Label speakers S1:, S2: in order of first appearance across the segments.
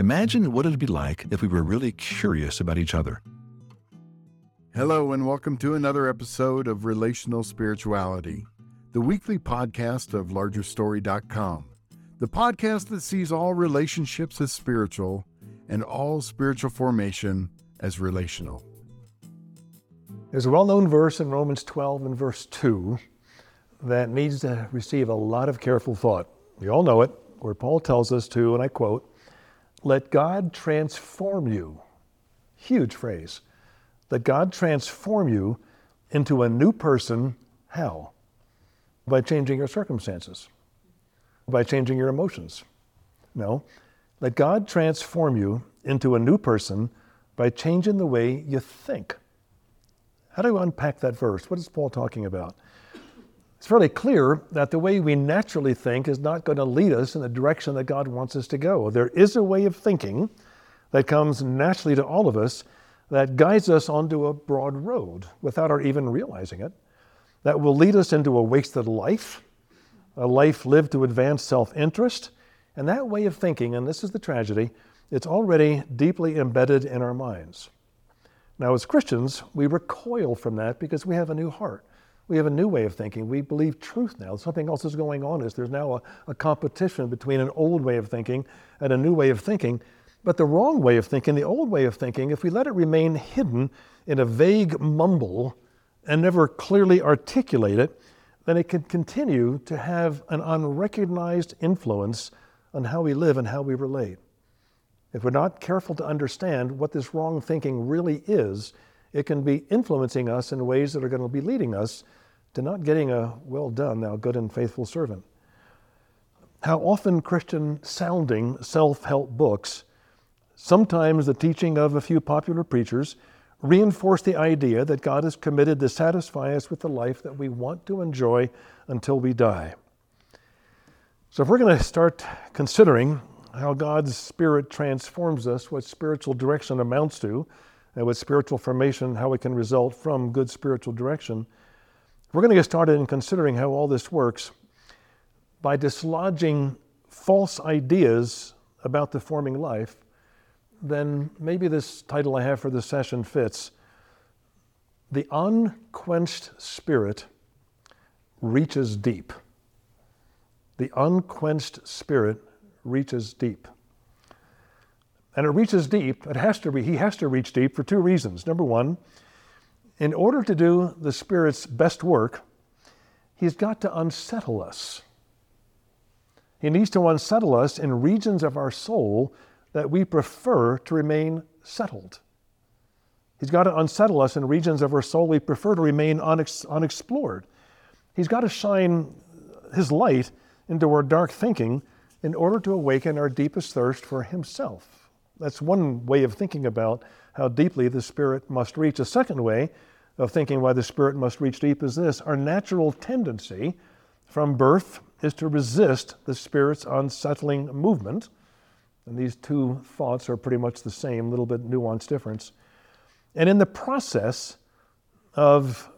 S1: Imagine what it'd be like if we were really curious about each other.
S2: Hello, and welcome to another episode of Relational Spirituality, the weekly podcast of LargerStory.com, the podcast that sees all relationships as spiritual and all spiritual formation as relational.
S3: There's a well known verse in Romans 12 and verse 2 that needs to receive a lot of careful thought. You all know it, where Paul tells us to, and I quote, let God transform you. Huge phrase Let God transform you into a new person. How? By changing your circumstances, by changing your emotions. No, let God transform you into a new person by changing the way you think. How do you unpack that verse? What is Paul talking about? It's fairly clear that the way we naturally think is not going to lead us in the direction that God wants us to go. There is a way of thinking that comes naturally to all of us that guides us onto a broad road without our even realizing it, that will lead us into a wasted life, a life lived to advance self interest. And that way of thinking, and this is the tragedy, it's already deeply embedded in our minds. Now, as Christians, we recoil from that because we have a new heart. We have a new way of thinking. We believe truth now. Something else is going on. Is there's now a, a competition between an old way of thinking and a new way of thinking. But the wrong way of thinking, the old way of thinking, if we let it remain hidden in a vague mumble and never clearly articulate it, then it can continue to have an unrecognized influence on how we live and how we relate. If we're not careful to understand what this wrong thinking really is, it can be influencing us in ways that are going to be leading us to not getting a well done, thou good and faithful servant. How often Christian sounding self help books Sometimes the teaching of a few popular preachers reinforce the idea that God is committed to satisfy us with the life that we want to enjoy until we die. So, if we're going to start considering how God's Spirit transforms us, what spiritual direction amounts to, and what spiritual formation, how it can result from good spiritual direction, we're going to get started in considering how all this works by dislodging false ideas about the forming life then maybe this title I have for this session fits. The unquenched spirit reaches deep. The unquenched spirit reaches deep. And it reaches deep, it has to be, he has to reach deep for two reasons. Number one, in order to do the Spirit's best work, he's got to unsettle us. He needs to unsettle us in regions of our soul that we prefer to remain settled. He's got to unsettle us in regions of our soul we prefer to remain unex- unexplored. He's got to shine his light into our dark thinking in order to awaken our deepest thirst for himself. That's one way of thinking about how deeply the Spirit must reach. A second way of thinking why the Spirit must reach deep is this our natural tendency from birth is to resist the Spirit's unsettling movement and these two thoughts are pretty much the same, little bit nuanced difference. And in the process of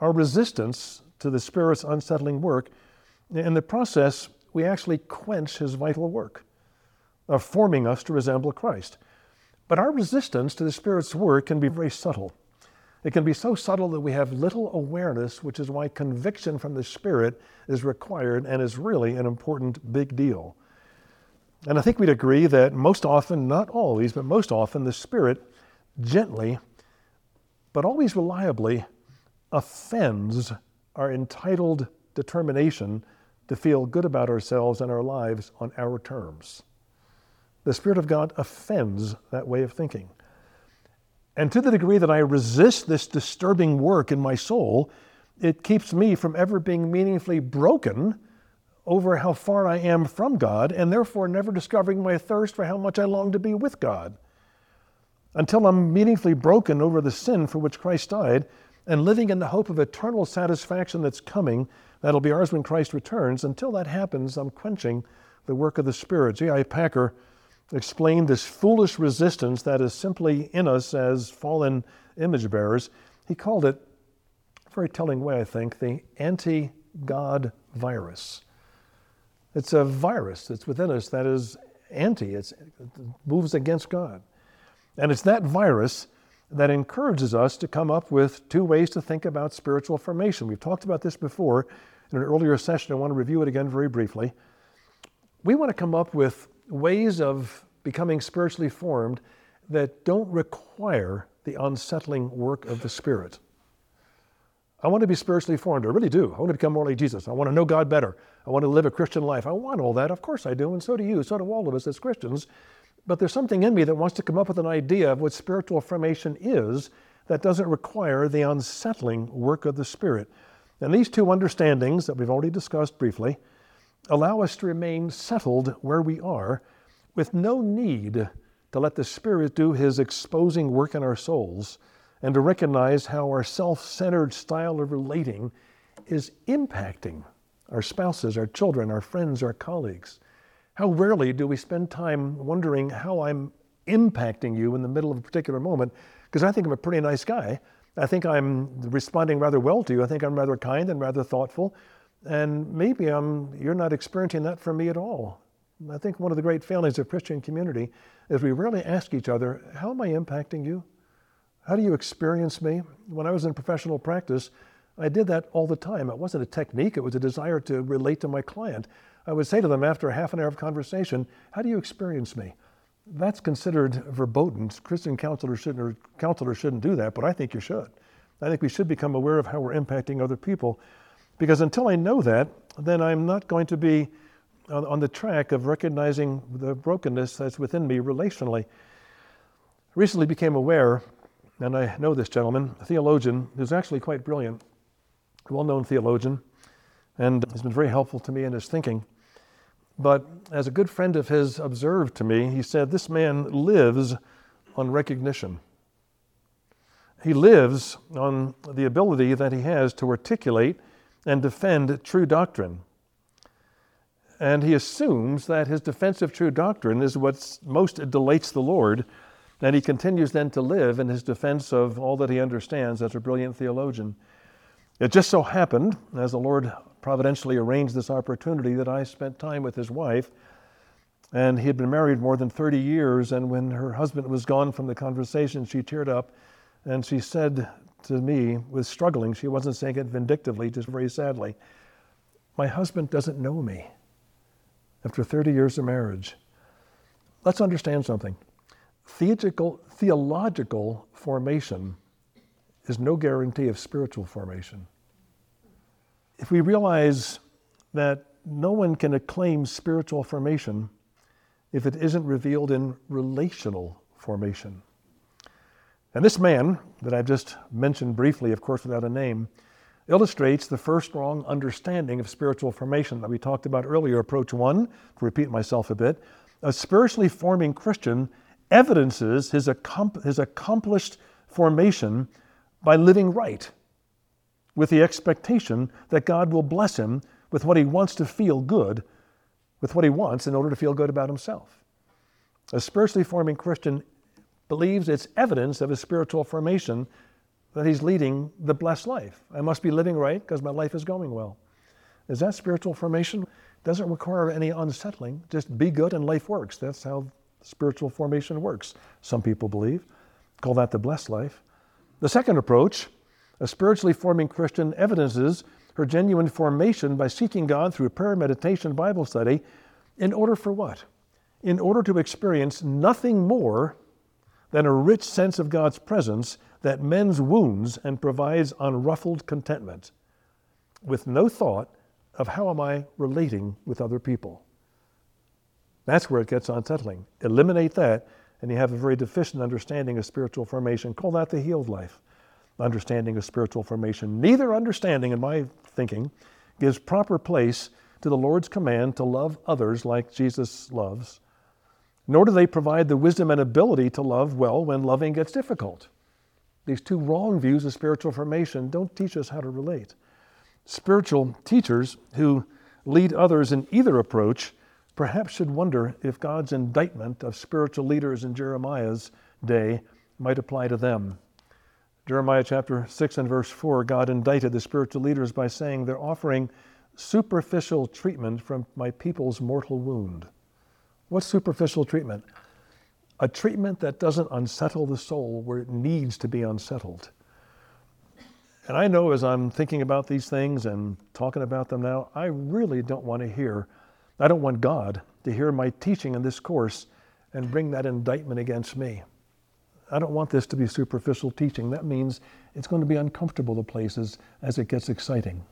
S3: our resistance to the Spirit's unsettling work, in the process, we actually quench his vital work of forming us to resemble Christ. But our resistance to the Spirit's work can be very subtle. It can be so subtle that we have little awareness, which is why conviction from the Spirit is required and is really an important big deal. And I think we'd agree that most often, not always, but most often, the Spirit gently, but always reliably, offends our entitled determination to feel good about ourselves and our lives on our terms. The Spirit of God offends that way of thinking. And to the degree that I resist this disturbing work in my soul, it keeps me from ever being meaningfully broken over how far I am from God, and therefore never discovering my thirst for how much I long to be with God. Until I'm meaningfully broken over the sin for which Christ died and living in the hope of eternal satisfaction that's coming, that'll be ours when Christ returns. Until that happens, I'm quenching the work of the Spirit. J.I. Packer explained this foolish resistance that is simply in us as fallen image bearers. He called it, a very telling way, I think, the anti God virus. It's a virus that's within us that is anti, it's, it moves against God. And it's that virus that encourages us to come up with two ways to think about spiritual formation. We've talked about this before in an earlier session. I want to review it again very briefly. We want to come up with ways of becoming spiritually formed that don't require the unsettling work of the Spirit. I want to be spiritually formed. I really do. I want to become more like Jesus. I want to know God better. I want to live a Christian life. I want all that. Of course I do. And so do you. So do all of us as Christians. But there's something in me that wants to come up with an idea of what spiritual formation is that doesn't require the unsettling work of the Spirit. And these two understandings that we've already discussed briefly allow us to remain settled where we are with no need to let the Spirit do His exposing work in our souls and to recognize how our self centered style of relating is impacting our spouses, our children, our friends, our colleagues. How rarely do we spend time wondering how I'm impacting you in the middle of a particular moment? Because I think I'm a pretty nice guy. I think I'm responding rather well to you. I think I'm rather kind and rather thoughtful. And maybe I'm, you're not experiencing that from me at all. I think one of the great failings of Christian community is we rarely ask each other, How am I impacting you? How do you experience me? When I was in professional practice, I did that all the time. It wasn't a technique, it was a desire to relate to my client. I would say to them after a half an hour of conversation, How do you experience me? That's considered verboten. Christian counselors shouldn't, or counselors shouldn't do that, but I think you should. I think we should become aware of how we're impacting other people. Because until I know that, then I'm not going to be on, on the track of recognizing the brokenness that's within me relationally. Recently became aware, and I know this gentleman, a theologian who's actually quite brilliant, well known theologian, and he's been very helpful to me in his thinking. But as a good friend of his observed to me, he said, This man lives on recognition. He lives on the ability that he has to articulate and defend true doctrine. And he assumes that his defense of true doctrine is what most delights the Lord. And he continues then to live in his defense of all that he understands as a brilliant theologian. It just so happened, as the Lord providentially arranged this opportunity that I spent time with his wife. And he had been married more than 30 years. And when her husband was gone from the conversation, she teared up and she said to me, with struggling, she wasn't saying it vindictively, just very sadly, My husband doesn't know me after 30 years of marriage. Let's understand something. Theological, theological formation is no guarantee of spiritual formation if we realize that no one can acclaim spiritual formation if it isn't revealed in relational formation. And this man that I've just mentioned briefly, of course, without a name, illustrates the first wrong understanding of spiritual formation that we talked about earlier. Approach one, to repeat myself a bit, a spiritually forming Christian evidences his, his accomplished formation by living right with the expectation that God will bless him with what he wants to feel good, with what he wants in order to feel good about himself. A spiritually forming Christian believes it's evidence of his spiritual formation that he's leading the blessed life. I must be living right because my life is going well. Is that spiritual formation? Doesn't require any unsettling. Just be good and life works. That's how spiritual formation works. Some people believe. Call that the blessed life. The second approach a spiritually forming Christian evidences her genuine formation by seeking God through prayer, meditation, Bible study, in order for what? In order to experience nothing more than a rich sense of God's presence that mends wounds and provides unruffled contentment, with no thought of how am I relating with other people. That's where it gets unsettling. Eliminate that, and you have a very deficient understanding of spiritual formation. Call that the healed life understanding of spiritual formation. Neither understanding, in my thinking, gives proper place to the Lord's command to love others like Jesus loves, nor do they provide the wisdom and ability to love well when loving gets difficult. These two wrong views of spiritual formation don't teach us how to relate. Spiritual teachers who lead others in either approach perhaps should wonder if God's indictment of spiritual leaders in Jeremiah's day might apply to them. Jeremiah chapter 6 and verse 4, God indicted the spiritual leaders by saying they're offering superficial treatment from my people's mortal wound. What's superficial treatment? A treatment that doesn't unsettle the soul where it needs to be unsettled. And I know as I'm thinking about these things and talking about them now, I really don't want to hear, I don't want God to hear my teaching in this course and bring that indictment against me. I don't want this to be superficial teaching. That means it's going to be uncomfortable to places as it gets exciting.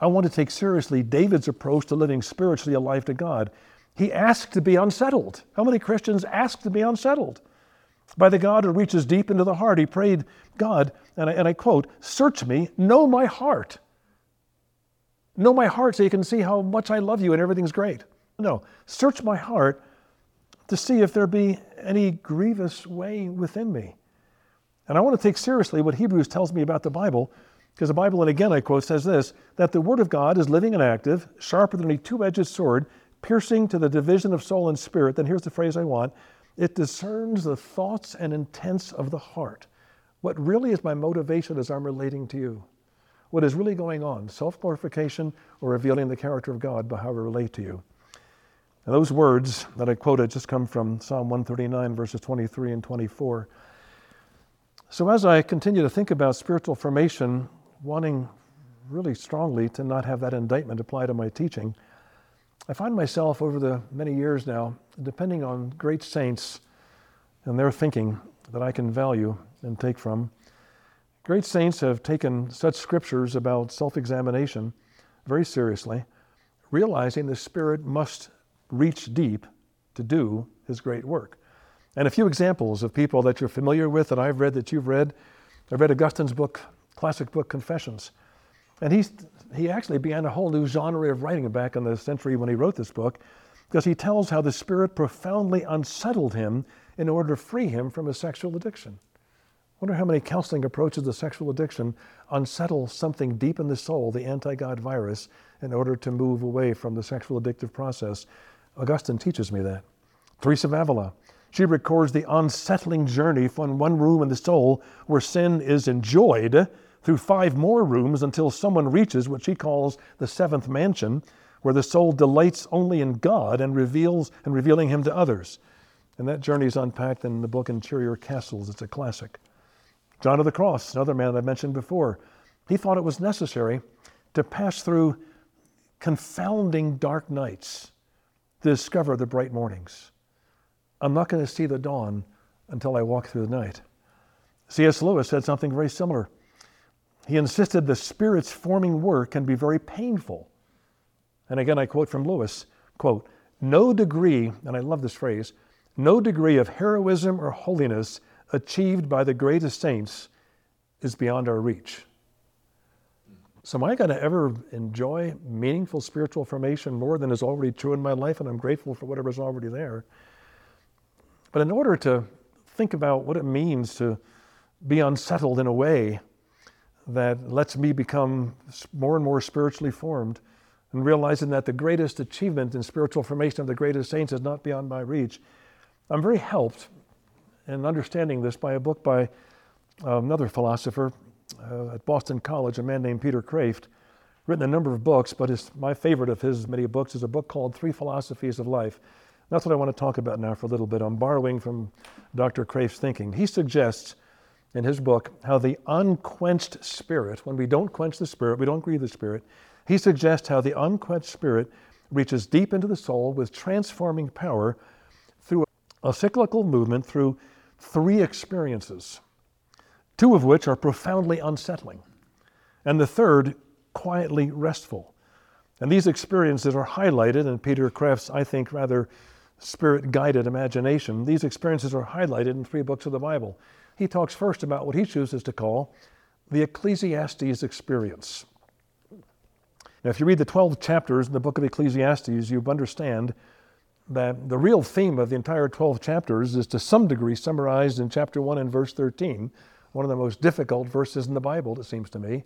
S3: I want to take seriously David's approach to living spiritually alive to God. He asked to be unsettled. How many Christians ask to be unsettled? By the God who reaches deep into the heart, he prayed, God, and I, and I quote, search me, know my heart. Know my heart so you can see how much I love you and everything's great. No, search my heart to see if there be any grievous way within me. And I want to take seriously what Hebrews tells me about the Bible, because the Bible, and again I quote, says this that the Word of God is living and active, sharper than a two edged sword, piercing to the division of soul and spirit. Then here's the phrase I want it discerns the thoughts and intents of the heart. What really is my motivation as I'm relating to you? What is really going on? Self glorification or revealing the character of God by how I relate to you? Those words that I quoted just come from Psalm 139, verses 23 and 24. So as I continue to think about spiritual formation, wanting really strongly to not have that indictment apply to my teaching, I find myself over the many years now depending on great saints and their thinking that I can value and take from. Great saints have taken such scriptures about self examination very seriously, realizing the Spirit must reach deep to do his great work. And a few examples of people that you're familiar with that I've read that you've read. I read Augustine's book, classic book, Confessions. And he's, he actually began a whole new genre of writing back in the century when he wrote this book, because he tells how the Spirit profoundly unsettled him in order to free him from his sexual addiction. Wonder how many counseling approaches to sexual addiction unsettle something deep in the soul, the anti God virus, in order to move away from the sexual addictive process. Augustine teaches me that. Teresa of Avila, she records the unsettling journey from one room in the soul where sin is enjoyed through five more rooms until someone reaches what she calls the seventh mansion, where the soul delights only in God and reveals and revealing Him to others. And that journey is unpacked in the book Interior Castles. It's a classic. John of the Cross, another man I mentioned before, he thought it was necessary to pass through confounding dark nights to discover the bright mornings. I'm not going to see the dawn until I walk through the night. C.S. Lewis said something very similar. He insisted the Spirit's forming work can be very painful. And again, I quote from Lewis, quote, no degree, and I love this phrase, no degree of heroism or holiness achieved by the greatest saints is beyond our reach. So, am I going to ever enjoy meaningful spiritual formation more than is already true in my life? And I'm grateful for whatever's already there. But in order to think about what it means to be unsettled in a way that lets me become more and more spiritually formed, and realizing that the greatest achievement in spiritual formation of the greatest saints is not beyond my reach, I'm very helped in understanding this by a book by uh, another philosopher uh, at Boston College, a man named Peter Kreeft, written a number of books, but his, my favorite of his many books is a book called Three Philosophies of Life. That's what I want to talk about now for a little bit. I'm borrowing from Dr. Kreeft's thinking. He suggests in his book how the unquenched spirit, when we don't quench the spirit, we don't grieve the spirit, he suggests how the unquenched spirit reaches deep into the soul with transforming power through a cyclical movement through three experiences, two of which are profoundly unsettling, and the third quietly restful. And these experiences are highlighted in Peter Kreeft's, I think, rather spirit guided imagination. These experiences are highlighted in three books of the Bible. He talks first about what he chooses to call the Ecclesiastes experience. Now, if you read the 12 chapters in the book of Ecclesiastes, you understand that the real theme of the entire 12 chapters is to some degree summarized in chapter 1 and verse 13, one of the most difficult verses in the Bible, it seems to me,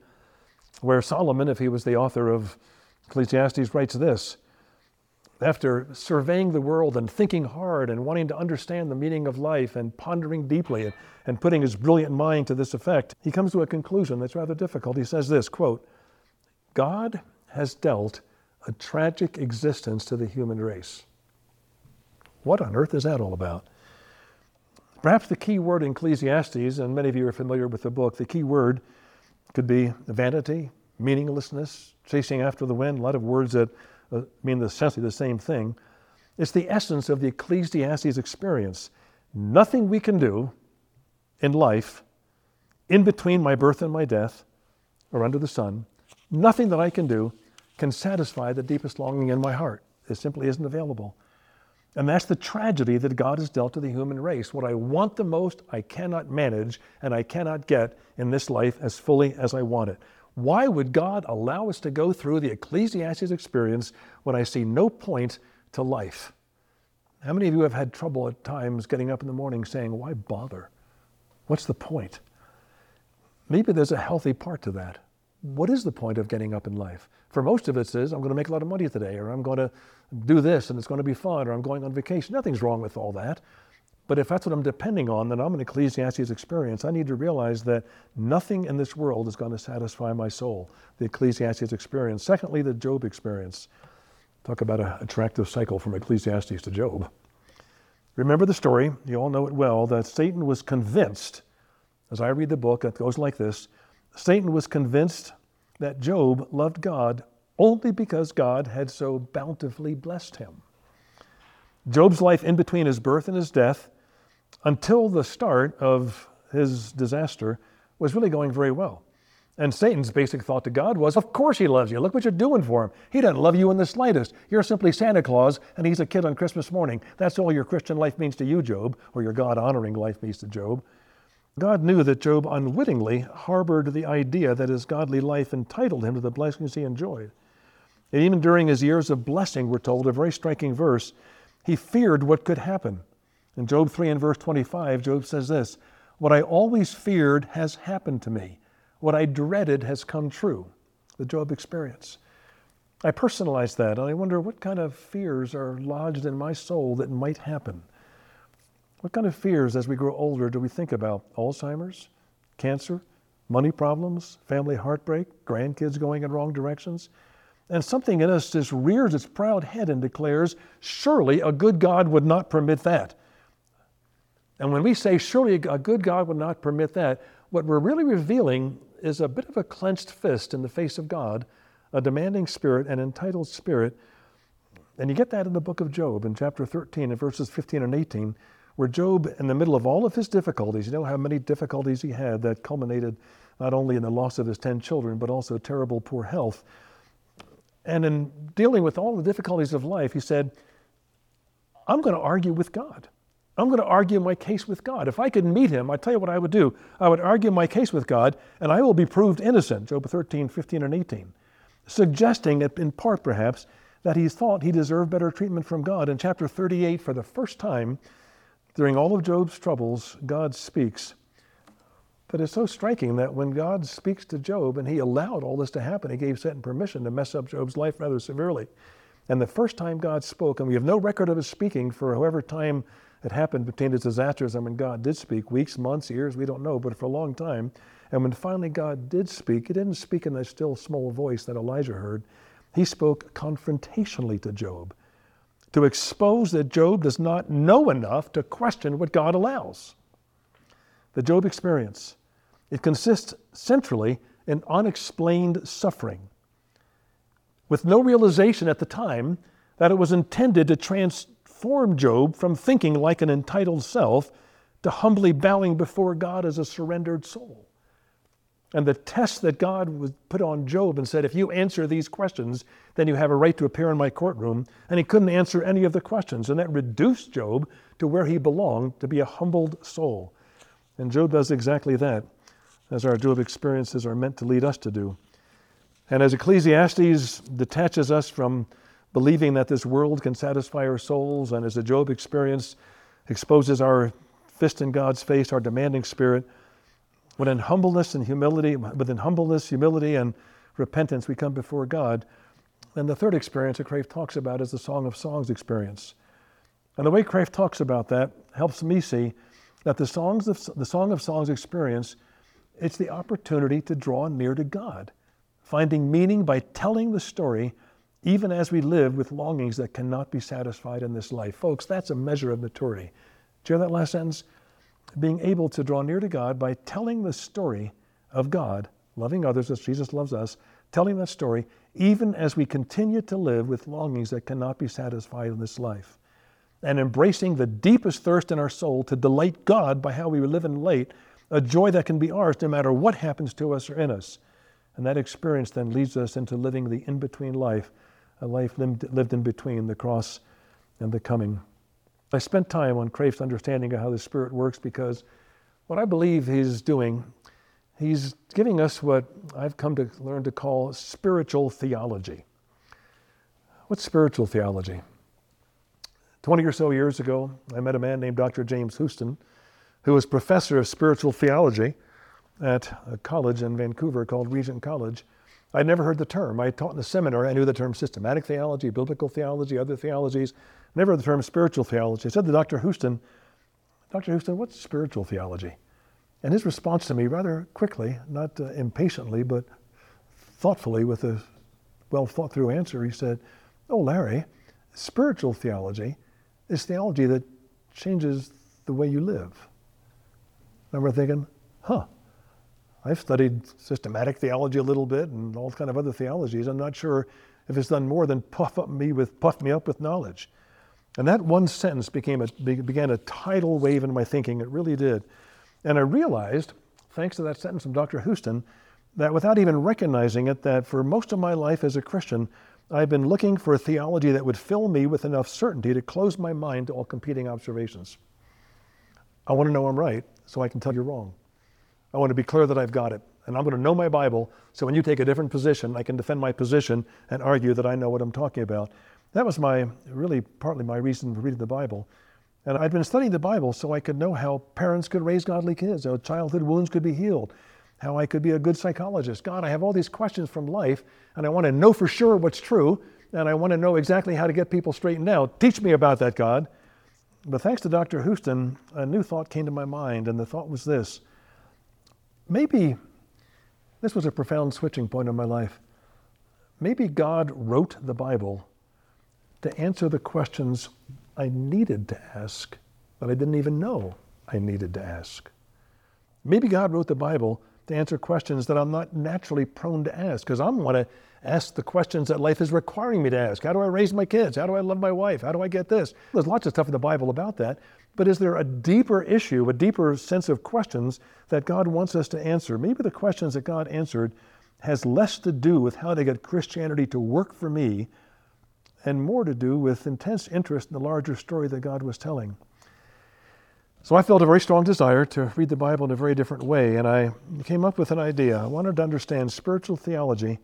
S3: where Solomon, if he was the author of Ecclesiastes, writes this after surveying the world and thinking hard and wanting to understand the meaning of life and pondering deeply and, and putting his brilliant mind to this effect, he comes to a conclusion that's rather difficult. He says this quote, God has dealt a tragic existence to the human race. What on earth is that all about? Perhaps the key word in Ecclesiastes, and many of you are familiar with the book, the key word could be vanity, meaninglessness, chasing after the wind, a lot of words that uh, mean essentially the same thing. It's the essence of the Ecclesiastes experience. Nothing we can do in life, in between my birth and my death, or under the sun, nothing that I can do can satisfy the deepest longing in my heart. It simply isn't available. And that's the tragedy that God has dealt to the human race. What I want the most, I cannot manage and I cannot get in this life as fully as I want it. Why would God allow us to go through the Ecclesiastes experience when I see no point to life? How many of you have had trouble at times getting up in the morning saying, Why bother? What's the point? Maybe there's a healthy part to that. What is the point of getting up in life? For most of us, is, I'm going to make a lot of money today, or I'm going to do this and it's going to be fun, or I'm going on vacation. Nothing's wrong with all that. But if that's what I'm depending on, then I'm an Ecclesiastes experience. I need to realize that nothing in this world is going to satisfy my soul. The Ecclesiastes experience. Secondly, the Job experience. Talk about an attractive cycle from Ecclesiastes to Job. Remember the story, you all know it well, that Satan was convinced, as I read the book, it goes like this Satan was convinced that Job loved God only because God had so bountifully blessed him. Job's life in between his birth and his death, until the start of his disaster, was really going very well. And Satan's basic thought to God was, Of course he loves you. Look what you're doing for him. He doesn't love you in the slightest. You're simply Santa Claus, and he's a kid on Christmas morning. That's all your Christian life means to you, Job, or your God honoring life means to Job. God knew that Job unwittingly harbored the idea that his godly life entitled him to the blessings he enjoyed. And even during his years of blessing, we're told, a very striking verse, he feared what could happen. In Job 3 and verse 25, Job says this What I always feared has happened to me. What I dreaded has come true. The Job experience. I personalize that and I wonder what kind of fears are lodged in my soul that might happen. What kind of fears as we grow older do we think about? Alzheimer's, cancer, money problems, family heartbreak, grandkids going in wrong directions? And something in us just rears its proud head and declares, surely a good God would not permit that. And when we say, surely a good God would not permit that, what we're really revealing is a bit of a clenched fist in the face of God, a demanding spirit, an entitled spirit. And you get that in the book of Job in chapter 13 and verses 15 and 18 where Job, in the middle of all of his difficulties, you know how many difficulties he had that culminated not only in the loss of his 10 children, but also terrible poor health. And in dealing with all the difficulties of life, he said, I'm going to argue with God. I'm going to argue my case with God. If I could meet him, I tell you what I would do. I would argue my case with God, and I will be proved innocent. Job 13, 15, and 18. Suggesting, in part perhaps, that he thought he deserved better treatment from God. In chapter 38, for the first time, during all of Job's troubles, God speaks. But it's so striking that when God speaks to Job and he allowed all this to happen, he gave Satan permission to mess up Job's life rather severely. And the first time God spoke, and we have no record of his speaking for however time it happened between his disasters and when God did speak weeks, months, years, we don't know, but for a long time. And when finally God did speak, he didn't speak in that still small voice that Elijah heard. He spoke confrontationally to Job to expose that Job does not know enough to question what God allows. The Job experience, it consists centrally in unexplained suffering, with no realization at the time that it was intended to transform Job from thinking like an entitled self to humbly bowing before God as a surrendered soul. And the test that God put on Job and said, if you answer these questions, then you have a right to appear in my courtroom. And he couldn't answer any of the questions. And that reduced Job to where he belonged, to be a humbled soul. And Job does exactly that, as our Job experiences are meant to lead us to do. And as Ecclesiastes detaches us from believing that this world can satisfy our souls, and as the Job experience exposes our fist in God's face, our demanding spirit, when in humbleness and humility, within humbleness, humility, and repentance, we come before God. And the third experience that Kreeft talks about is the Song of Songs experience. And the way Kreeft talks about that helps me see that the, songs of, the Song of Songs experience, it's the opportunity to draw near to God, finding meaning by telling the story even as we live with longings that cannot be satisfied in this life. Folks, that's a measure of maturity. Do you hear that last sentence? Being able to draw near to God by telling the story of God, loving others as Jesus loves us, telling that story, even as we continue to live with longings that cannot be satisfied in this life. And embracing the deepest thirst in our soul to delight God by how we live and relate, a joy that can be ours no matter what happens to us or in us. And that experience then leads us into living the in between life a life lived in between the cross and the coming. I spent time on Kreeft's understanding of how the Spirit works because what I believe he's doing, he's giving us what I've come to learn to call spiritual theology. What's spiritual theology? 20 or so years ago, I met a man named Dr. James Houston, who was professor of spiritual theology at a college in Vancouver called Regent College. I'd never heard the term. I taught in the seminary. I knew the term systematic theology, biblical theology, other theologies. Never heard the term spiritual theology. I said to Dr. Houston, Dr. Houston, what's spiritual theology? And his response to me, rather quickly, not uh, impatiently, but thoughtfully, with a well thought through answer, he said, Oh, Larry, spiritual theology is theology that changes the way you live. I remember thinking, huh, I've studied systematic theology a little bit and all kind of other theologies. I'm not sure if it's done more than puff up me with puff me up with knowledge. And that one sentence became a, began a tidal wave in my thinking. It really did. And I realized, thanks to that sentence from Dr. Houston, that without even recognizing it, that for most of my life as a Christian, I've been looking for a theology that would fill me with enough certainty to close my mind to all competing observations. I want to know I'm right so I can tell you're wrong. I want to be clear that I've got it. And I'm going to know my Bible, so when you take a different position, I can defend my position and argue that I know what I'm talking about. That was my, really, partly my reason for reading the Bible. And I'd been studying the Bible so I could know how parents could raise godly kids, how childhood wounds could be healed, how I could be a good psychologist. God, I have all these questions from life, and I want to know for sure what's true, and I want to know exactly how to get people straightened out. Teach me about that, God. But thanks to Dr. Houston, a new thought came to my mind, and the thought was this maybe this was a profound switching point in my life. Maybe God wrote the Bible to answer the questions I needed to ask that I didn't even know I needed to ask. Maybe God wrote the Bible to answer questions that I'm not naturally prone to ask because I'm want to ask the questions that life is requiring me to ask. How do I raise my kids? How do I love my wife? How do I get this? There's lots of stuff in the Bible about that. But is there a deeper issue, a deeper sense of questions that God wants us to answer? Maybe the questions that God answered has less to do with how to get Christianity to work for me and more to do with intense interest in the larger story that God was telling. So I felt a very strong desire to read the Bible in a very different way, and I came up with an idea. I wanted to understand spiritual theology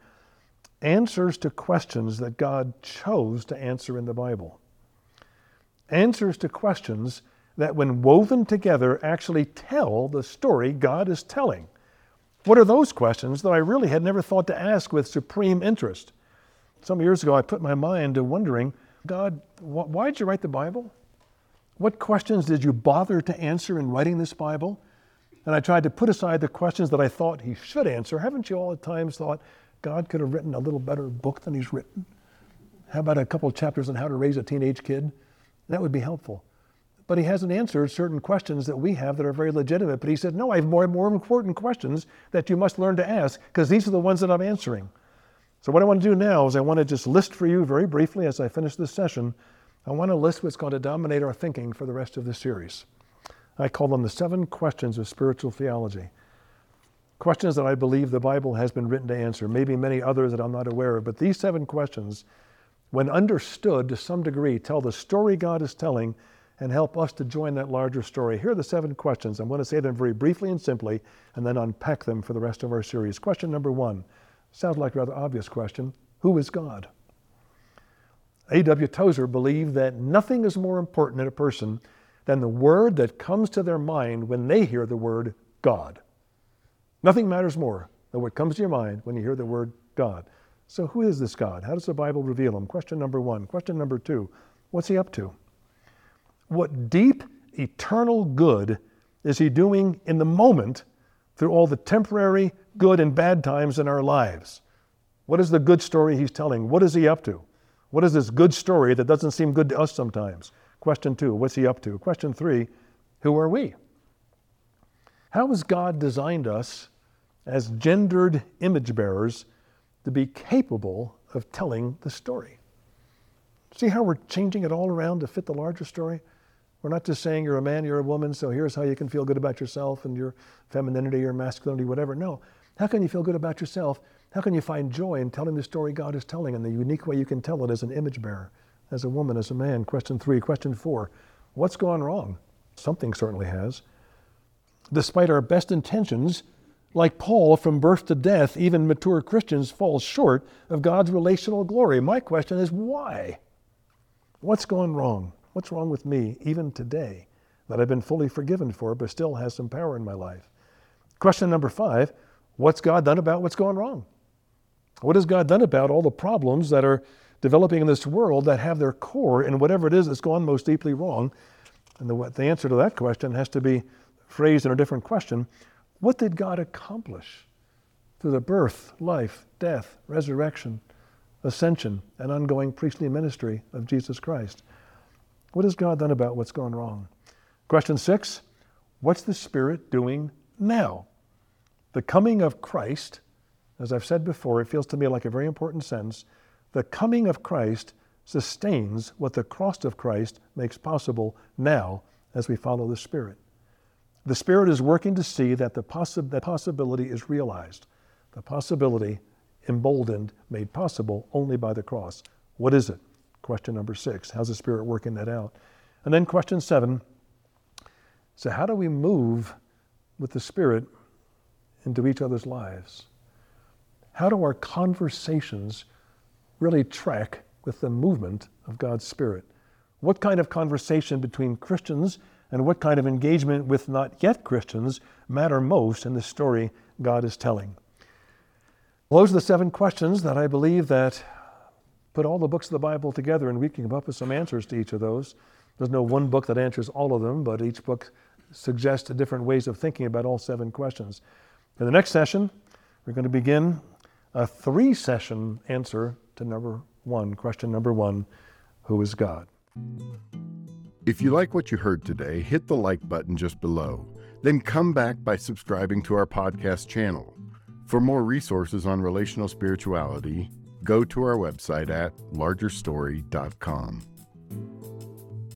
S3: answers to questions that God chose to answer in the Bible. Answers to questions that, when woven together, actually tell the story God is telling. What are those questions that I really had never thought to ask with supreme interest? Some years ago, I put my mind to wondering God, why did you write the Bible? What questions did you bother to answer in writing this Bible? And I tried to put aside the questions that I thought he should answer. Haven't you all at times thought, God could have written a little better book than he's written. How about a couple chapters on how to raise a teenage kid? That would be helpful. But he hasn't answered certain questions that we have that are very legitimate. But he said, No, I have more, more important questions that you must learn to ask because these are the ones that I'm answering. So, what I want to do now is I want to just list for you very briefly as I finish this session, I want to list what's going to dominate our thinking for the rest of this series. I call them the seven questions of spiritual theology. Questions that I believe the Bible has been written to answer, maybe many others that I'm not aware of, but these seven questions, when understood to some degree, tell the story God is telling and help us to join that larger story. Here are the seven questions. I'm going to say them very briefly and simply and then unpack them for the rest of our series. Question number one sounds like a rather obvious question Who is God? A.W. Tozer believed that nothing is more important in a person than the word that comes to their mind when they hear the word God. Nothing matters more than what comes to your mind when you hear the word God. So, who is this God? How does the Bible reveal him? Question number one. Question number two what's he up to? What deep, eternal good is he doing in the moment through all the temporary good and bad times in our lives? What is the good story he's telling? What is he up to? What is this good story that doesn't seem good to us sometimes? Question two, what's he up to? Question three, who are we? How has God designed us as gendered image bearers to be capable of telling the story? See how we're changing it all around to fit the larger story? We're not just saying you're a man, you're a woman, so here's how you can feel good about yourself and your femininity, your masculinity, whatever. No. How can you feel good about yourself? How can you find joy in telling the story God is telling and the unique way you can tell it as an image bearer, as a woman, as a man? Question three. Question four. What's gone wrong? Something certainly has. Despite our best intentions, like Paul, from birth to death, even mature Christians fall short of God's relational glory. My question is why? What's gone wrong? What's wrong with me, even today, that I've been fully forgiven for, but still has some power in my life? Question number five What's God done about what's gone wrong? What has God done about all the problems that are developing in this world that have their core in whatever it is that's gone most deeply wrong? And the, the answer to that question has to be phrased in a different question. What did God accomplish through the birth, life, death, resurrection, ascension, and ongoing priestly ministry of Jesus Christ? What has God done about what's gone wrong? Question six What's the Spirit doing now? The coming of Christ, as I've said before, it feels to me like a very important sentence. The coming of Christ sustains what the cross of Christ makes possible now as we follow the Spirit. The Spirit is working to see that the possi- that possibility is realized, the possibility emboldened, made possible only by the cross. What is it? Question number six. How's the Spirit working that out? And then question seven. So, how do we move with the Spirit into each other's lives? How do our conversations really track with the movement of God's Spirit? What kind of conversation between Christians and what kind of engagement with not yet Christians matter most in the story God is telling? Well, those are the seven questions that I believe that put all the books of the Bible together and we can come up with some answers to each of those. There's no one book that answers all of them, but each book suggests different ways of thinking about all seven questions. In the next session, we're going to begin a three session answer to number one, question number one Who is God?
S2: If you like what you heard today, hit the like button just below. Then come back by subscribing to our podcast channel. For more resources on relational spirituality, go to our website at largerstory.com.